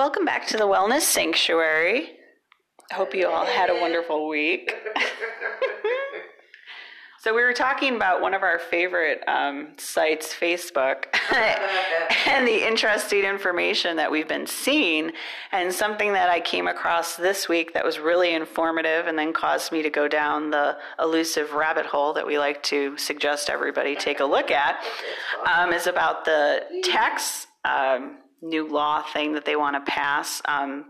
Welcome back to the Wellness Sanctuary. I hope you all had a wonderful week. so, we were talking about one of our favorite um, sites, Facebook, and the interesting information that we've been seeing. And something that I came across this week that was really informative and then caused me to go down the elusive rabbit hole that we like to suggest everybody take a look at um, is about the tax. Um, new law thing that they want to pass. Um,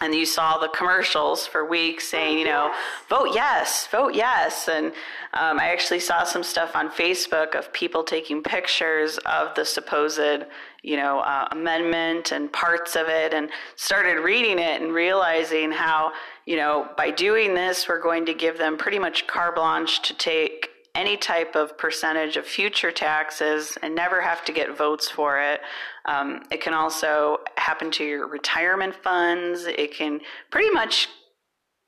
and you saw the commercials for weeks saying, you know, vote yes, vote yes. And um, I actually saw some stuff on Facebook of people taking pictures of the supposed, you know, uh, amendment and parts of it and started reading it and realizing how, you know, by doing this, we're going to give them pretty much carte blanche to take any type of percentage of future taxes and never have to get votes for it. Um, it can also happen to your retirement funds. It can pretty much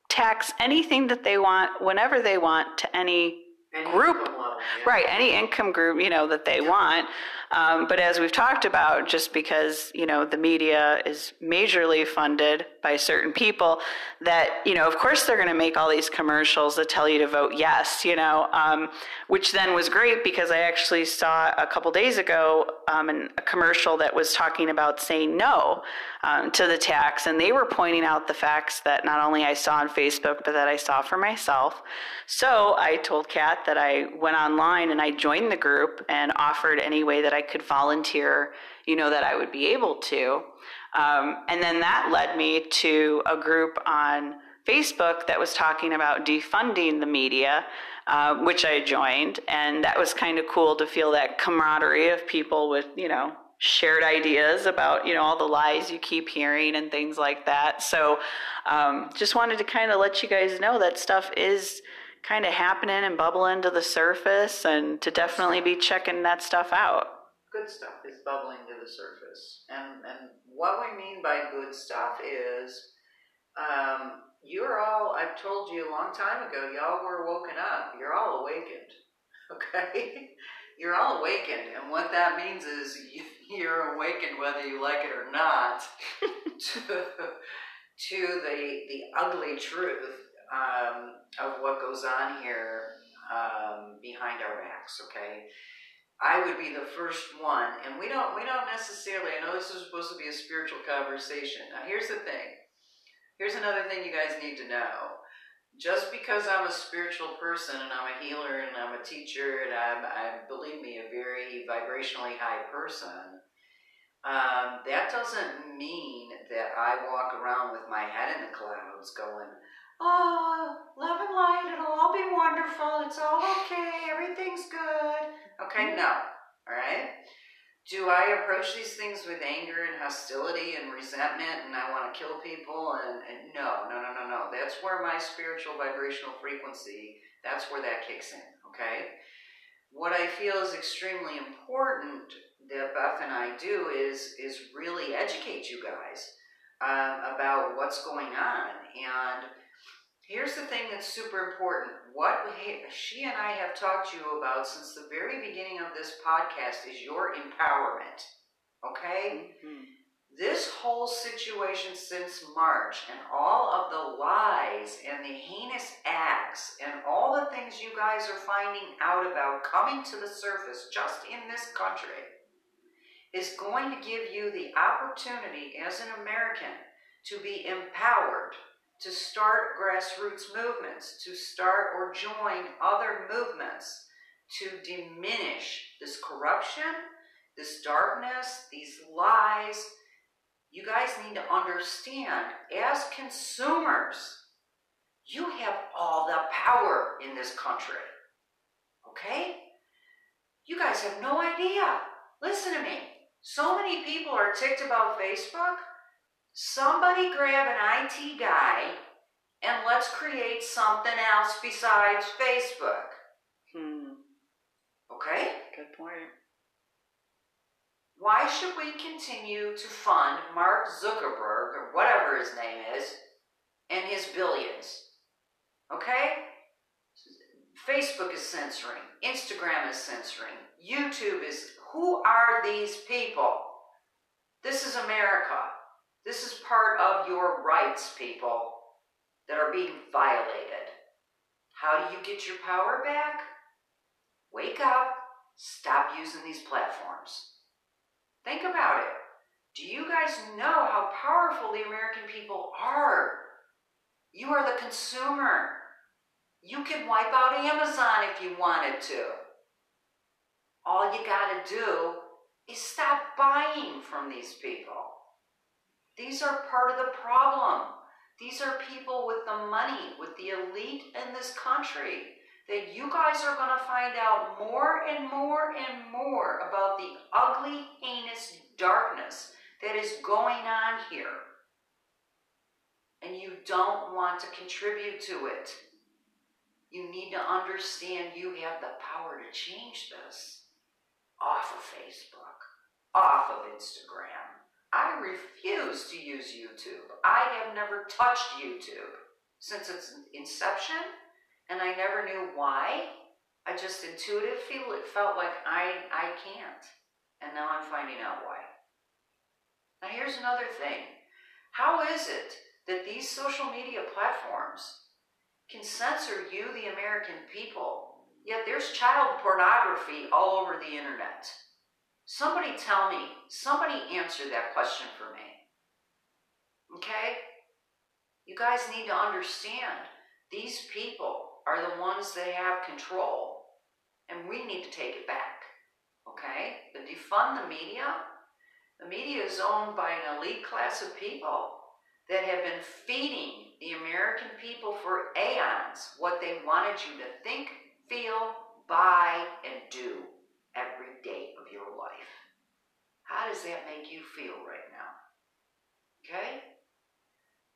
tax anything that they want whenever they want to any, Any group. level, yeah. Right, any income group, you know, that they want. Um, but as we've talked about, just because, you know, the media is majorly funded by certain people, that, you know, of course they're going to make all these commercials that tell you to vote yes, you know, um, which then was great because I actually saw a couple days ago um, an, a commercial that was talking about saying no um, to the tax. And they were pointing out the facts that not only I saw on Facebook, but that I saw for myself. So I told Cat that I went online and I joined the group and offered any way that I could volunteer, you know, that I would be able to. Um, and then that led me to a group on Facebook that was talking about defunding the media, uh, which I joined. And that was kind of cool to feel that camaraderie of people with, you know, shared ideas about, you know, all the lies you keep hearing and things like that. So um, just wanted to kind of let you guys know that stuff is kind of happening and bubbling to the surface and to definitely be checking that stuff out. Good stuff is bubbling to the surface. And, and what we mean by good stuff is um, you're all, I've told you a long time ago, y'all were woken up. You're all awakened. Okay? You're all awakened. And what that means is you, you're awakened whether you like it or not to, to the, the ugly truth um, of what goes on here um, behind our backs, okay? I would be the first one, and we don't we don't necessarily. I know this is supposed to be a spiritual conversation. Now, here's the thing. Here's another thing you guys need to know. Just because I'm a spiritual person and I'm a healer and I'm a teacher and I'm, I'm believe me, a very vibrationally high person, um, that doesn't mean that I walk around with my head in the clouds going, oh, love and light, it'll all be wonderful, it's all okay, everything's good. Okay, no. All right? Do I approach these things with anger and hostility and resentment and I want to kill people? And, and no, no, no, no, no. That's where my spiritual vibrational frequency, that's where that kicks in, okay? What I feel is extremely important that Beth and I do is, is really educate you guys um, about what's going on. And Here's the thing that's super important. What she and I have talked to you about since the very beginning of this podcast is your empowerment. Okay? Mm-hmm. This whole situation since March and all of the lies and the heinous acts and all the things you guys are finding out about coming to the surface just in this country is going to give you the opportunity as an American to be empowered to start grassroots movements, to start or join other movements to diminish this corruption, this darkness, these lies. You guys need to understand, as consumers, you have all the power in this country. Okay? You guys have no idea. Listen to me. So many people are ticked about Facebook somebody grab an IT guy and let's create something else besides Facebook. Hmm. Okay? Good point. Why should we continue to fund Mark Zuckerberg, or whatever his name is, and his billions? Okay? Facebook is censoring, Instagram is censoring, YouTube is. Who are these people? This is America. This is part of your rights, people, that are being violated. How do you get your power back? Wake up, stop using these platforms. Think about it. Do you guys know how powerful the American people are? You are the consumer. You can wipe out Amazon if you wanted to. All you got to do is stop buying from these people. These are part of the problem. These are people with the money, with the elite in this country, that you guys are going to find out more and more and more about the ugly, heinous darkness that is going on here. And you don't want to contribute to it. You need to understand you have the power to change this off of Facebook, off of Instagram. I refuse to use YouTube. I have never touched YouTube since its inception, and I never knew why. I just intuitively felt like I I can't, and now I'm finding out why. Now here's another thing: how is it that these social media platforms can censor you, the American people, yet there's child pornography all over the internet. Somebody tell me, somebody answer that question for me. Okay? You guys need to understand these people are the ones that have control, and we need to take it back. Okay? The defund the media, the media is owned by an elite class of people that have been feeding the American people for aeons what they wanted you to think, feel, buy, and do every day of your life. How does that make you feel right now? Okay?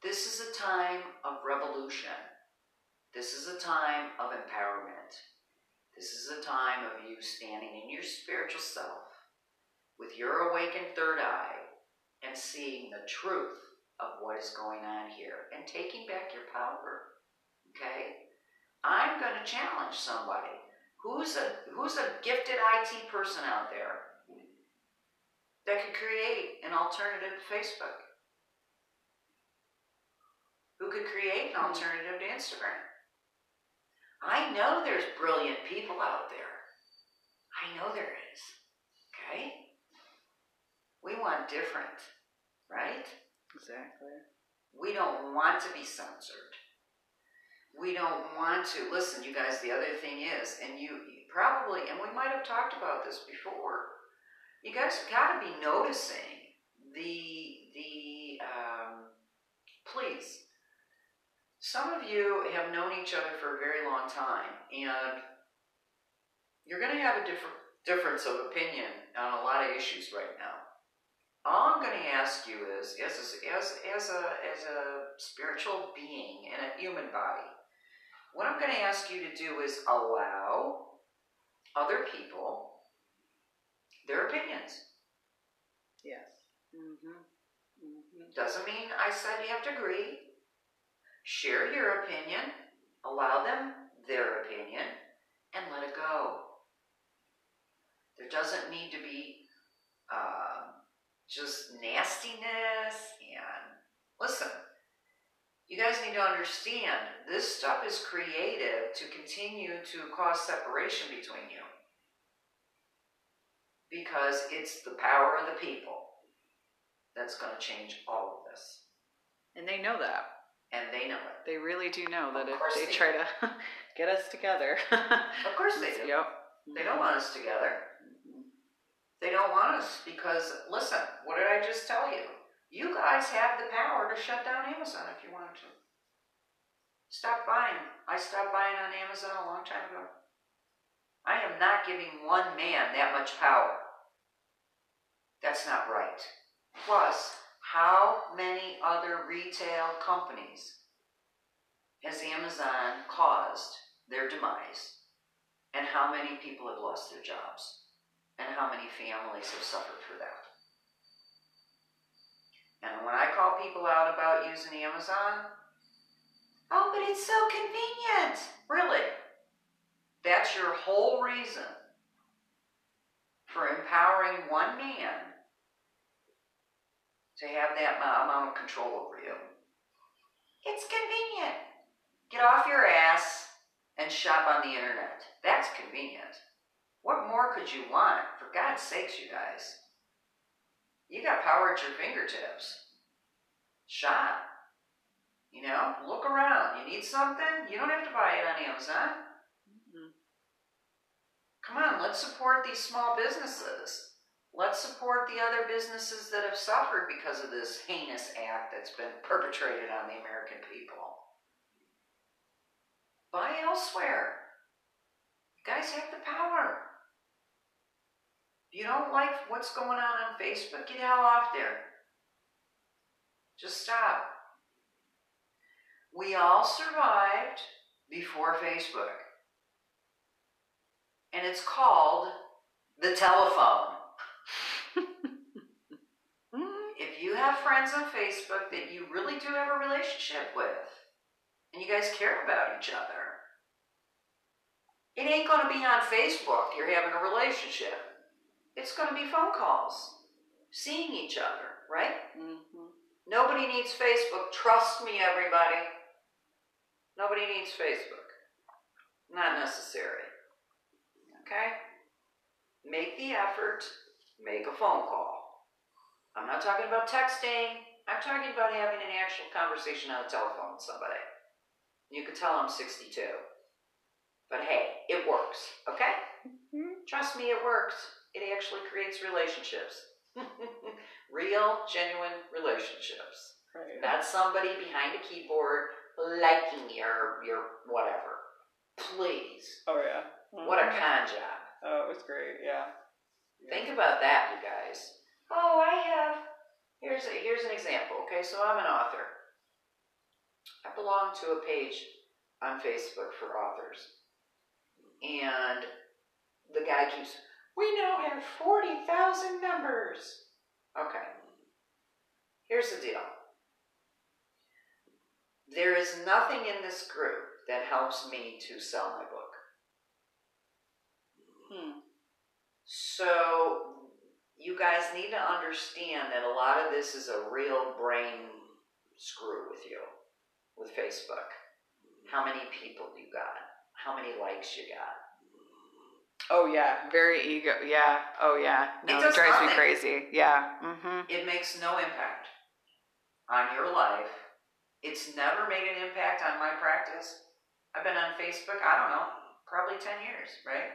This is a time of revolution. This is a time of empowerment. This is a time of you standing in your spiritual self with your awakened third eye and seeing the truth of what is going on here and taking back your power. Okay? I'm going to challenge somebody. Who's a who's a gifted IT person out there that could create an alternative to Facebook? Who could create an hmm. alternative to Instagram? I know there's brilliant people out there. I know there is. Okay? We want different, right? Exactly. We don't want to be censored. We don't want to. Listen, you guys, the other thing is, and you, probably, and we might have talked about this before, you guys got to be noticing the, the, um, please, some of you have known each other for a very long time, and you're going to have a different difference of opinion on a lot of issues right now. All I'm going to ask you is, as as, as, a, as a spiritual being in a human body, what I'm going to ask you to do is allow other people their opinions. Yes. Mm-hmm. Mm-hmm. Doesn't mean I said you have to agree. Share your opinion, allow them their opinion, and let it go. There doesn't need to be uh, just nastiness and listen you guys need to understand this stuff is created to continue to cause separation between you. Because it's the power of the people that's going to change all of this. And they know that. And they know it. They really do know that if they, they try to get us together. Of course they do. Yep. they don't want us together. Mm-hmm. They don't want us because, listen, what did I just tell you? You guys have the power to shut down Amazon if you want to. Stop buying. I stopped buying on Amazon a long time ago. I am not giving one man that much power. That's not right. Plus, how many other retail companies has Amazon caused their demise? And how many people have lost their jobs? and how many families have suffered for that. And when I call people out about using Amazon, oh, but it's so convenient. Really? That's your whole reason for empowering one man to have that amount of control over you. It's convenient. Get off your ass and shop on the internet. That's convenient. What more could you want? For God's sakes, you guys. You got power at your fingertips. Shop. You know, look around. You need something? You don't have to buy it on Amazon. Mm-hmm. Come on, let's support these small businesses. Let's support the other businesses that have suffered because of this heinous act that's been perpetrated on the American people. Buy elsewhere. You guys have the power. You don't like what's going on on Facebook, get the hell off there. Just stop. We all survived before Facebook. And it's called the telephone. if you have friends on Facebook that you really do have a relationship with, and you guys care about each other, it ain't going to be on Facebook you're having a relationship. It's going to be phone calls, seeing each other, right? Mm-hmm. Nobody needs Facebook. Trust me, everybody. Nobody needs Facebook. Not necessary. Okay? Make the effort make a phone call. I'm not talking about texting. I'm talking about having an actual conversation on the telephone with somebody. You can tell I'm 62. But hey, it works, okay? Mm-hmm. Trust me, it works. It actually creates relationships. Real, genuine relationships. Right. Not somebody behind a keyboard liking your your whatever. Please. Oh yeah. Mm-hmm. What a con job. Oh, it was great. Yeah. Think about that, you guys. Oh, I have. Here's a, here's an example. Okay, so I'm an author. I belong to a page on Facebook for authors, and the guy keeps. We now have forty thousand members. Okay. Here's the deal. There is nothing in this group that helps me to sell my book. Hmm. So you guys need to understand that a lot of this is a real brain screw with you, with Facebook. How many people you got? How many likes you got? Oh yeah, very ego. Yeah. Oh yeah. No, it, it drives nothing. me crazy. Yeah. Mm-hmm. It makes no impact on your life. It's never made an impact on my practice. I've been on Facebook. I don't know, probably ten years, right?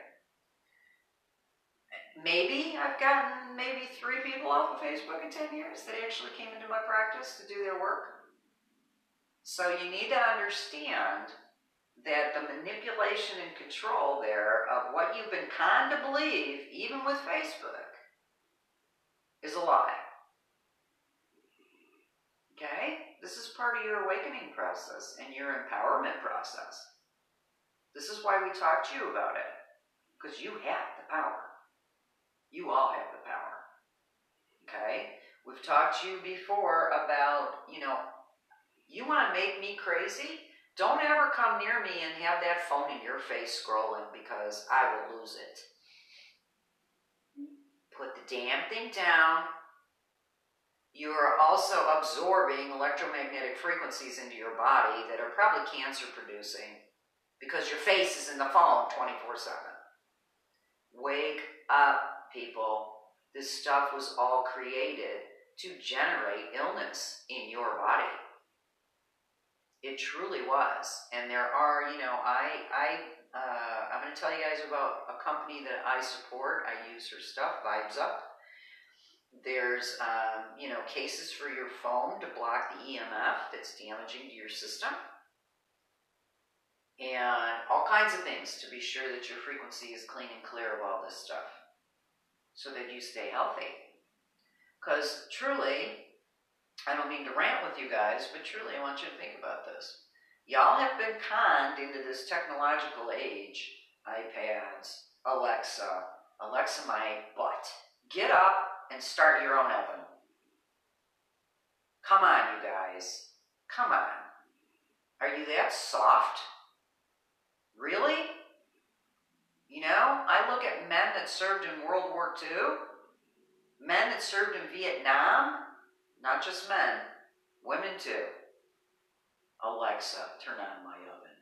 maybe I've gotten maybe three people off of Facebook in 10 years that actually came into my practice to do their work. So you need to understand that the manipulation and control there of what you've been kind to believe, even with Facebook, is a lie. Okay? This is part of your awakening process and your empowerment process. This is why we talked to you about it, because you have the power. You all have the power. Okay? We've talked to you before about, you know, you want to make me crazy? Don't ever come near me and have that phone in your face scrolling because I will lose it. Put the damn thing down. You are also absorbing electromagnetic frequencies into your body that are probably cancer producing because your face is in the phone 24 7. Wake up people, this stuff was all created to generate illness in your body. It truly was. And there are, you know, I, I, uh, I'm going to tell you guys about a company that I support. I use her stuff, Vibes Up. There's, um, you know, cases for your phone to block the EMF that's damaging to your system. And all kinds of things to be sure that your frequency is clean and clear of all this stuff so that you stay healthy. Because truly, I don't mean to rant with you guys, but truly I want you to think about this. Y'all have been conned into this technological age iPads, Alexa, Alexa my butt. Get up and start your own oven. Come on, you guys. Come on. Are you that soft? Really? You know, I look at men that served in World War II, men that served in Vietnam, not just men, women too. Alexa, turn on my oven.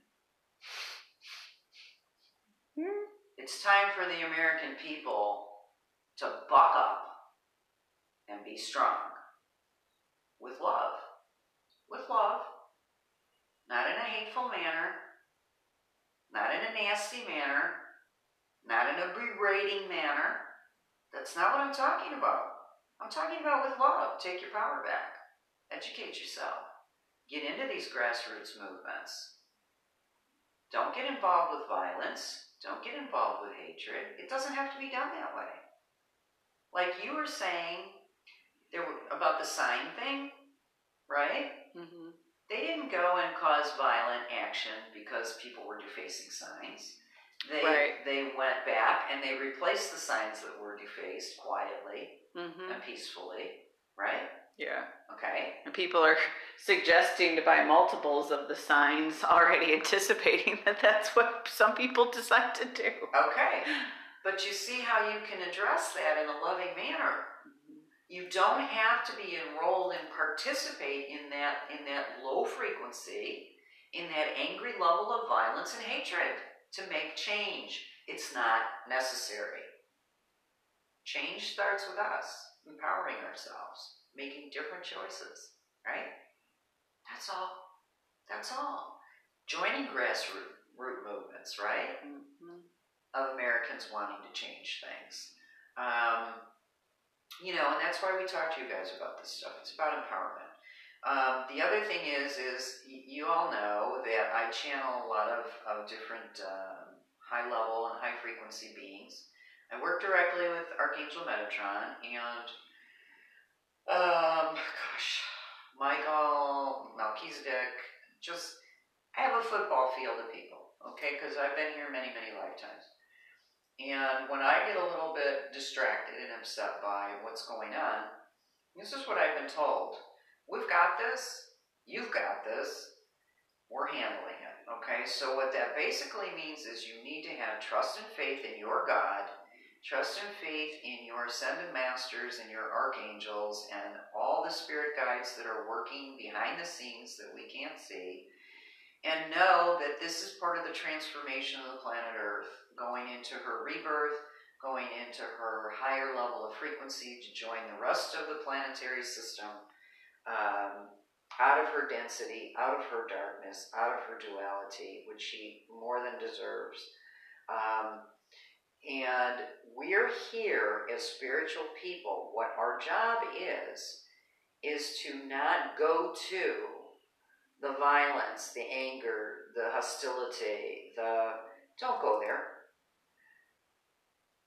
Hmm. It's time for the American people to buck up and be strong with love. With love. Not in a hateful manner, not in a nasty manner, not in a berating manner. That's not what I'm talking about. I'm talking about with love. Take your power back. Educate yourself. Get into these grassroots movements. Don't get involved with violence. Don't get involved with hatred. It doesn't have to be done that way. Like you were saying there were, about the sign thing, right? Mm-hmm. They didn't go and cause violent action because people were defacing signs. They Right. they went back and they replaced the signs that were defaced quietly Mm-hmm. and peacefully, right? Yeah. Okay. And people are suggesting to buy multiples of the signs, already anticipating that that's what some people decide to do. Okay. But you see how you can address that in a loving manner. You don't have to be enrolled and participate in that in that low frequency, in that angry level of violence and hatred to make change. It's not necessary. Change starts with us, empowering ourselves, making different choices, right? That's all. That's all. Joining grassroots movements, right? Mhm. of Americans wanting to change things. Um, you know, and that's why we talk to you guys about this stuff. It's about empowerment. Um, the other thing is, is you all know that I channel a lot of, of different um high level and high frequency beings. I work directly with Archangel Metatron and, um, gosh, Michael, Melchizedek, just, I have a football field of people, okay, because I've been here many, many lifetimes. And when I get a little bit distracted and upset by what's going on, this is what I've been told. We've got this. You've got this. We're handling it. Okay? So, what that basically means is you need to have trust and faith in your God, trust and faith in your ascended masters and your archangels and all the spirit guides that are working behind the scenes that we can't see and know that this is part of the transformation of the planet Earth, going into her rebirth, going into her higher level of frequency to join the rest of the planetary system, um, out of her density, out of her darkness, out of her duality, which she more than deserves. Um, and we're here as spiritual people. What our job is, is to not go to the violence, the anger, the hostility, the don't go there.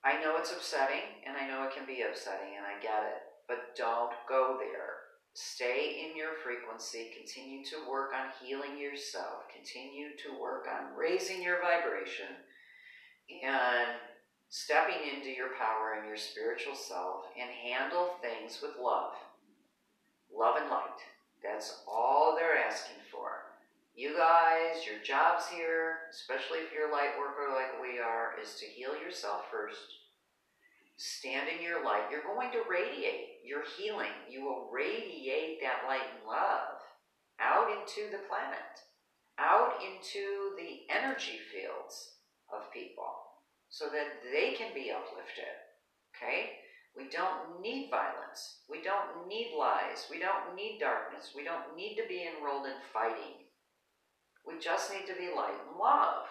I know it's upsetting and I know it can be upsetting and I get it, but don't go there. Stay in your frequency, continue to work on healing yourself, continue to work on raising your vibration and stepping into your power and your spiritual self and handle things with love. Love and light. That's all they're asking for. You guys, your jobs here, especially if you're a light worker like we are, is to heal yourself first. Stand in your light. You're going to radiate. You're healing. You will radiate that light and love out into the planet, out into the energy fields of people so that they can be uplifted. Okay? We don't need violence. We don't need lies. We don't need darkness. We don't need to be enrolled in fighting. We just need to be light and love.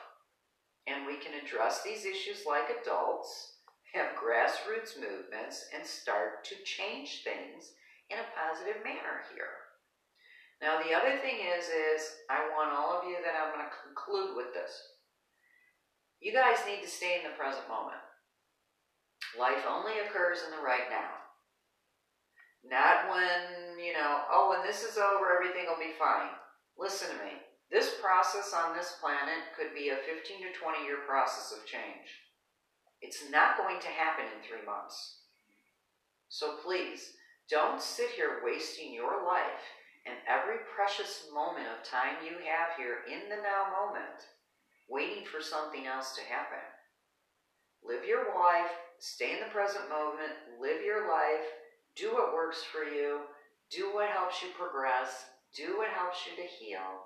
And we can address these issues like adults, have grassroots movements, and start to change things in a positive manner here. Now, the other thing is, is I want all of you that I'm going to conclude with this. You guys need to stay in the present moment. Life only occurs in the right now. Not when, you know, oh, when this is over, everything will be fine. Listen to me. This process on this planet could be a 15 to 20 year process of change. It's not going to happen in three months. So please, don't sit here wasting your life and every precious moment of time you have here in the now moment waiting for something else to happen. Live your life, stay in the present moment, live your life, do what works for you, do what helps you progress, do what helps you to heal,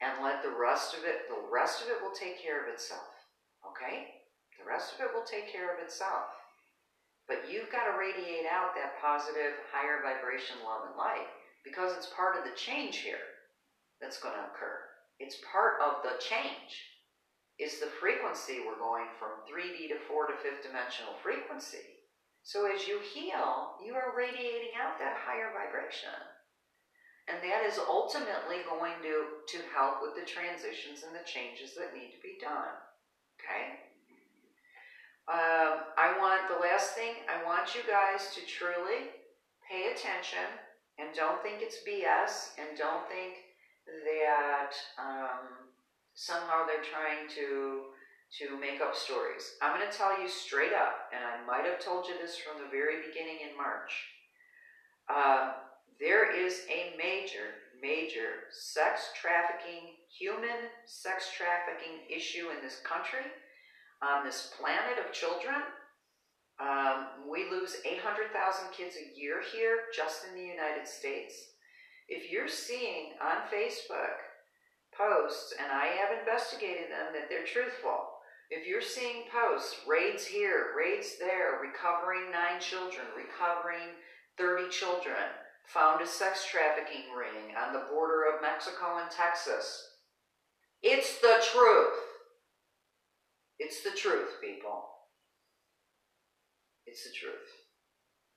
and let the rest of it, the rest of it will take care of itself. Okay? Rest of it will take care of itself. But you've got to radiate out that positive, higher vibration love and light because it's part of the change here that's going to occur. It's part of the change. Is the frequency we're going from 3D to 4 to 5th dimensional frequency. So as you heal, you are radiating out that higher vibration. And that is ultimately going to, to help with the transitions and the changes that need to be done. Okay? Um, I want the last thing, I want you guys to truly pay attention and don't think it's BS and don't think that um, somehow they're trying to to make up stories. I'm going to tell you straight up, and I might have told you this from the very beginning in March. Uh, there is a major, major sex trafficking, human sex trafficking issue in this country, on this planet of children. Um, we lose 800,000 kids a year here just in the United States. If you're seeing on Facebook posts, and I have investigated them, that they're truthful, if you're seeing posts, raids here, raids there, recovering nine children, recovering 30 children, found a sex trafficking ring on the border of Mexico and Texas. It's the truth. It's the truth, people. It's the truth.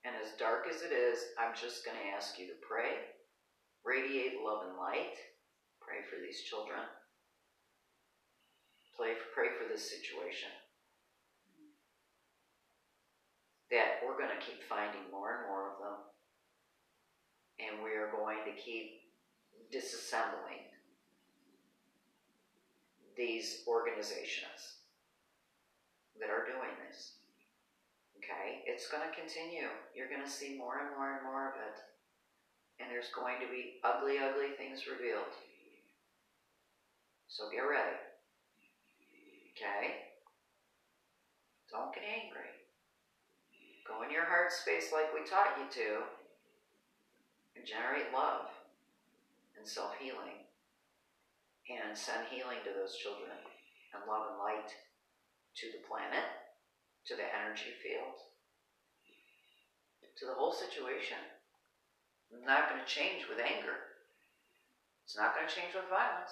And as dark as it is, I'm just going to ask you to pray, radiate love and light, pray for these children, pray, pray for this situation. That we're going to keep finding more and more of them and we are going to keep disassembling these organizations that are doing this. Okay? It's going to continue. You're going to see more and more and more of it. And there's going to be ugly, ugly things revealed. So get ready. Okay? Don't get angry. Go in your heart space like we taught you to and generate love and self healing and send healing to those children and love and light to the planet, to the energy field, to the whole situation. It's not going to change with anger. It's not going to change with violence.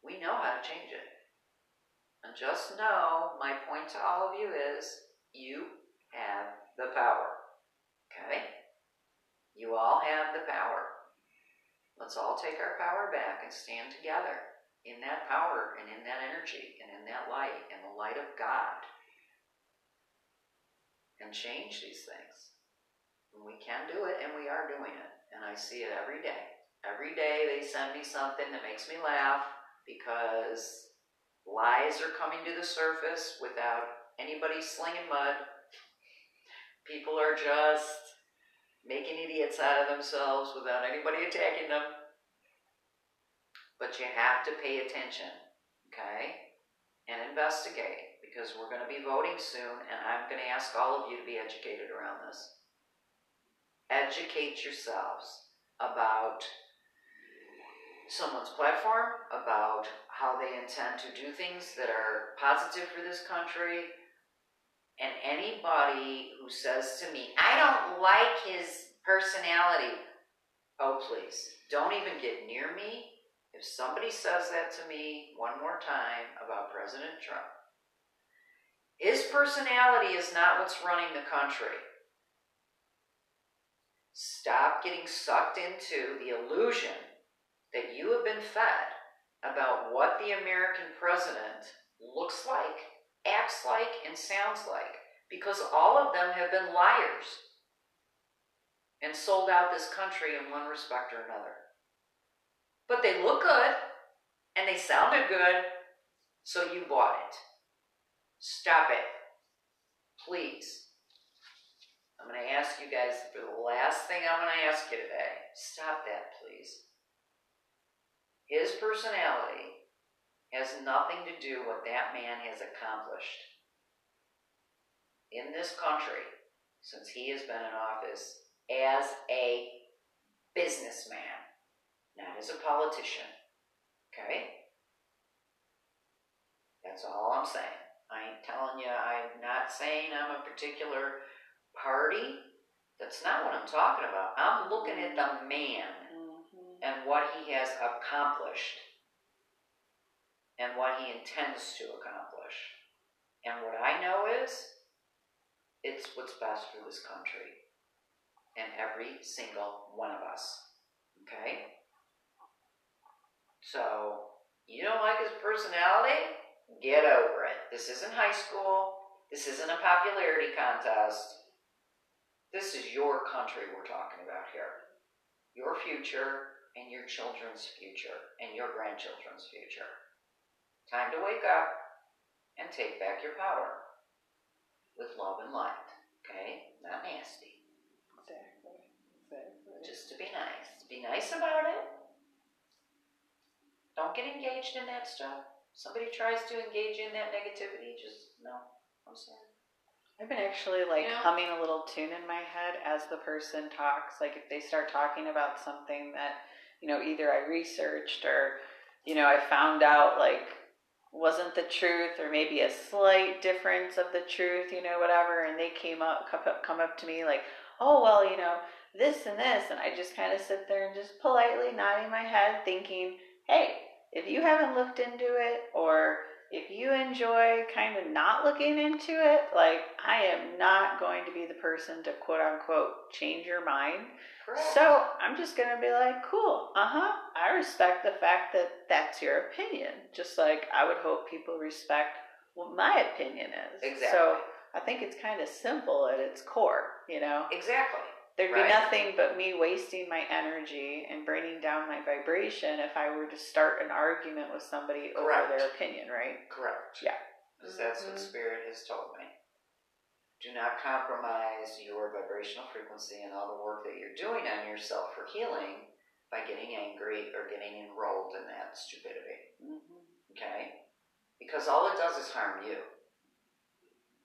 We know how to change it. And just know my point to all of you is you have the power. Okay? You all have the power. Let's all take our power back and stand together in that power and in that energy and in that light and the light of God and change these things. And we can do it and we are doing it. And I see it every day. Every day they send me something that makes me laugh because lies are coming to the surface without anybody slinging mud. People are just making idiots out of themselves without anybody attacking them. But you have to pay attention, okay? And investigate because we're going to be voting soon and I'm going to ask all of you to be educated around this. Educate yourselves about someone's platform, about how they intend to do things that are positive for this country, and anybody who says to me, I don't like his personality, oh, please, don't even get near me. If somebody says that to me one more time about President Trump, his personality is not what's running the country. Stop getting sucked into the illusion that you have been fed about what the American president looks like acts like, and sounds like, because all of them have been liars and sold out this country in one respect or another. But they look good and they sounded good, so you bought it. Stop it. Please. I'm going to ask you guys for the last thing I'm going to ask you today. Stop that, please. His personality has nothing to do with what that man has accomplished in this country since he has been in office as a as a politician. Okay? That's all I'm saying. I ain't telling you, I'm not saying I'm a particular party. That's not what I'm talking about. I'm looking at the man Mm-hmm. and what he has accomplished and what he intends to accomplish. And what I know is it's what's best for this country and every single one of us. Okay? So, you don't like his personality? Get over it. This isn't high school. This isn't a popularity contest. This is your country we're talking about here. Your future and your children's future and your grandchildren's future. Time to wake up and take back your power with love and light. Okay? Not nasty. Exactly. Exactly. Just to be nice. Be nice about it. Don't get engaged in that stuff. Somebody tries to engage in that negativity, just no. I'm sorry. I've been actually like You know? humming a little tune in my head as the person talks. Like if they start talking about something that, you know, either I researched or, you know, I found out like wasn't the truth or maybe a slight difference of the truth, you know, whatever, and they came up come up, come up to me like, "Oh, well, you know, this and this." And I just kind of sit there and just politely nodding my head thinking, "Hey, if you haven't looked into it or if you enjoy kind of not looking into it, like I am not going to be the person to quote unquote change your mind. Correct. So I'm just going to be like, cool, uh huh. I respect the fact that that's your opinion, just like I would hope people respect what my opinion is. Exactly. So I think it's kind of simple at its core, you know? exactly. There'd Right. be nothing but me wasting my energy and bringing down my vibration if I were to start an argument with somebody over their opinion, right? Correct. Yeah. Because that's what Mhm. Spirit has told me. Do not compromise your vibrational frequency and all the work that you're doing on yourself for healing by getting angry or getting enrolled in that stupidity. Mm-hmm. Okay? Because all it does is harm you.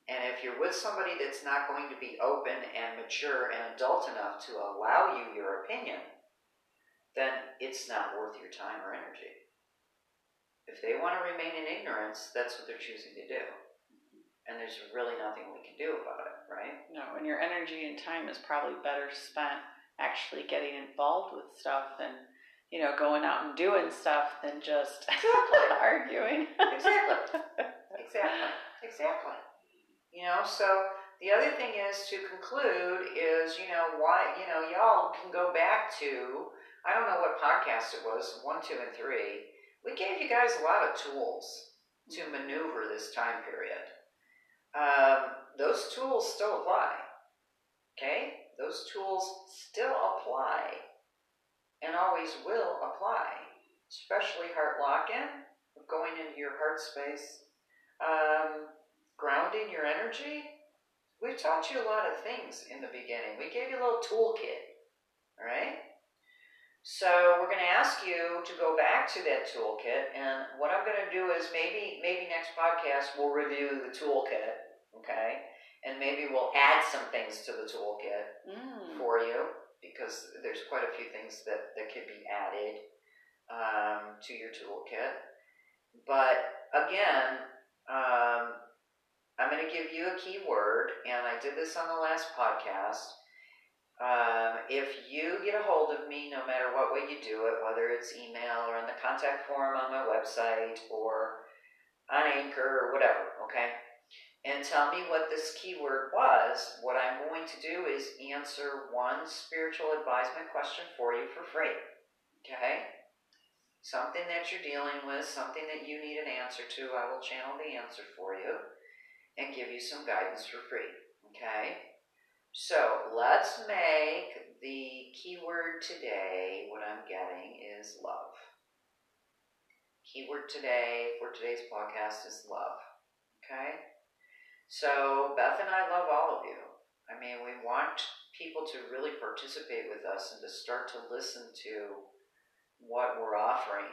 And if you're with somebody that's not going to be open and mature and adult enough to allow you your opinion, then it's not worth your time or energy. If they want to remain in ignorance, that's what they're choosing to do. And there's really nothing we can do about it, right? No, and your energy and time is probably better spent actually getting involved with stuff and, you know, going out and doing stuff than just Exactly. arguing. Exactly. Exactly. Exactly. You know, so the other thing is to conclude is, you know, why, you know, y'all can go back to, I don't know what podcast it was, one, two, and three. We gave you guys a lot of tools to maneuver this time period. Um, those tools still apply. Okay? Those tools still apply and always will apply, especially heart lock in, going into your heart space, um, grounding your energy. We've taught you a lot of things in the beginning. We gave you a little toolkit, all right? So we're going to ask you to go back to that toolkit, and what I'm going to do is maybe maybe next podcast we'll review the toolkit, okay? And maybe we'll add some things to the toolkit Mm. for you because there's quite a few things that, that could be added um, to your toolkit. But again, um, I'm going to give you a keyword, and I did this on the last podcast. Um, if you get a hold of me, no matter what way you do it, whether it's email or in the contact form on my website or on Anchor or whatever, okay? and tell me what this keyword was, what I'm going to do is answer one spiritual advisement question for you for free. Okay? Something that you're dealing with, something that you need an answer to, I will channel the answer for you and give you some guidance for free. Okay? So let's make the keyword today, what I'm getting is love. Keyword today for today's podcast is love. Okay? So Beth and I love all of you. I mean, we want people to really participate with us and to start to listen to what we're offering.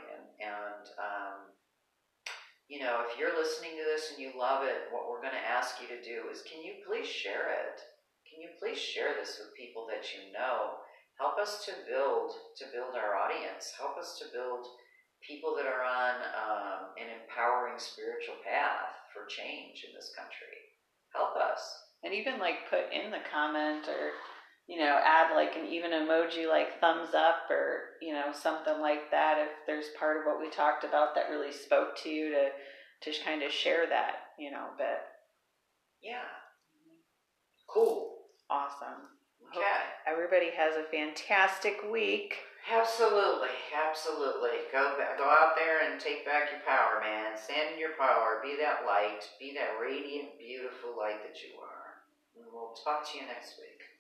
You know, if you're listening to this and you love it, what we're going to ask you to do is can you please share it? Can you please share this with people that you know? Help us to build to build our audience. Help us to build people that are on um, an empowering spiritual path for change in this country. Help us. And even like put in the comment or you know add like an even emoji like thumbs up or you know something like that if there's part of what we talked about that really spoke to you to to kind of share that you know but Yeah. Cool. Awesome. Okay. Hope everybody has a fantastic week. Absolutely, absolutely. Go back, go out there and take back your power, man. Stand in your power. Be that light. Be that radiant, beautiful light that you are. And we'll talk to you next week.